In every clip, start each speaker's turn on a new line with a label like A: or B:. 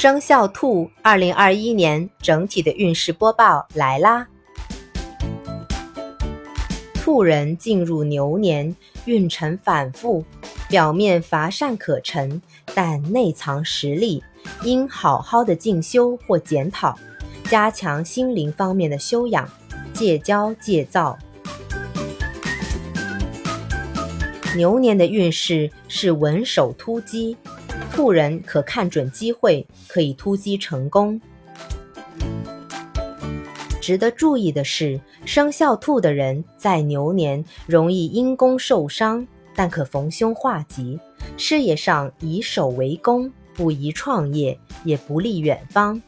A: 生肖兔二零二一年整体的运势播报来啦！兔人进入牛年，运程反复，表面乏善可陈，但内藏实力，应好好的进修或检讨，加强心灵方面的修养，戒骄戒躁。牛年的运势是稳守突击。兔人可看准机会，可以突击成功。值得注意的是，生肖兔的人在牛年容易因公受伤，但可逢凶化吉。事业上以守为攻，不宜创业，也不利远方。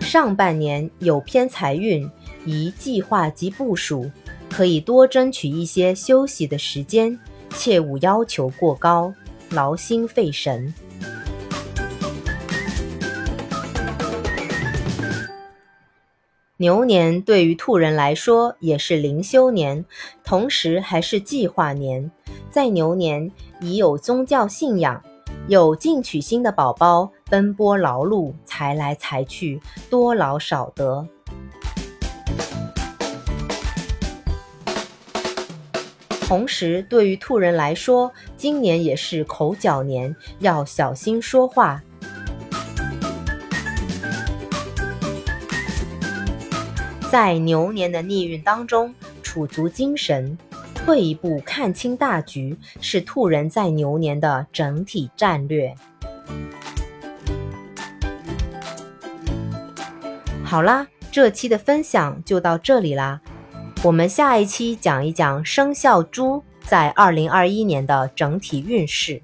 A: 上半年有偏财运，宜计划及部署，可以多争取一些休息的时间。切勿要求过高，劳心费神。牛年对于兔人来说也是灵修年，同时还是计划年。在牛年已有宗教信仰、有进取心的宝宝，奔波劳碌，财来财去，多劳少得。同时，对于兔人来说，今年也是口角年，要小心说话。在牛年的逆运当中，储足精神，退一步看清大局，是兔人在牛年的整体战略。好啦，这期的分享就到这里啦。我们下一期讲一讲生肖猪在二零二一年的整体运势。